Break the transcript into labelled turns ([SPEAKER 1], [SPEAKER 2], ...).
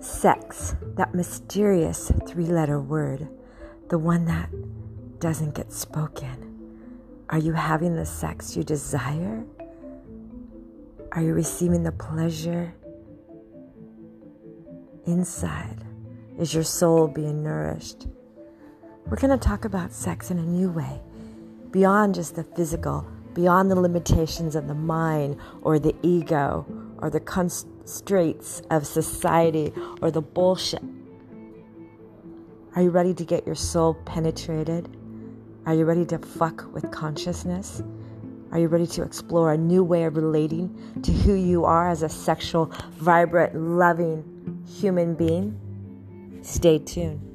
[SPEAKER 1] Sex, that mysterious three letter word, the one that doesn't get spoken. Are you having the sex you desire? Are you receiving the pleasure inside? Is your soul being nourished? We're going to talk about sex in a new way, beyond just the physical, beyond the limitations of the mind or the ego or the constraints of society or the bullshit. Are you ready to get your soul penetrated? Are you ready to fuck with consciousness? Are you ready to explore a new way of relating to who you are as a sexual, vibrant, loving human being? Stay tuned.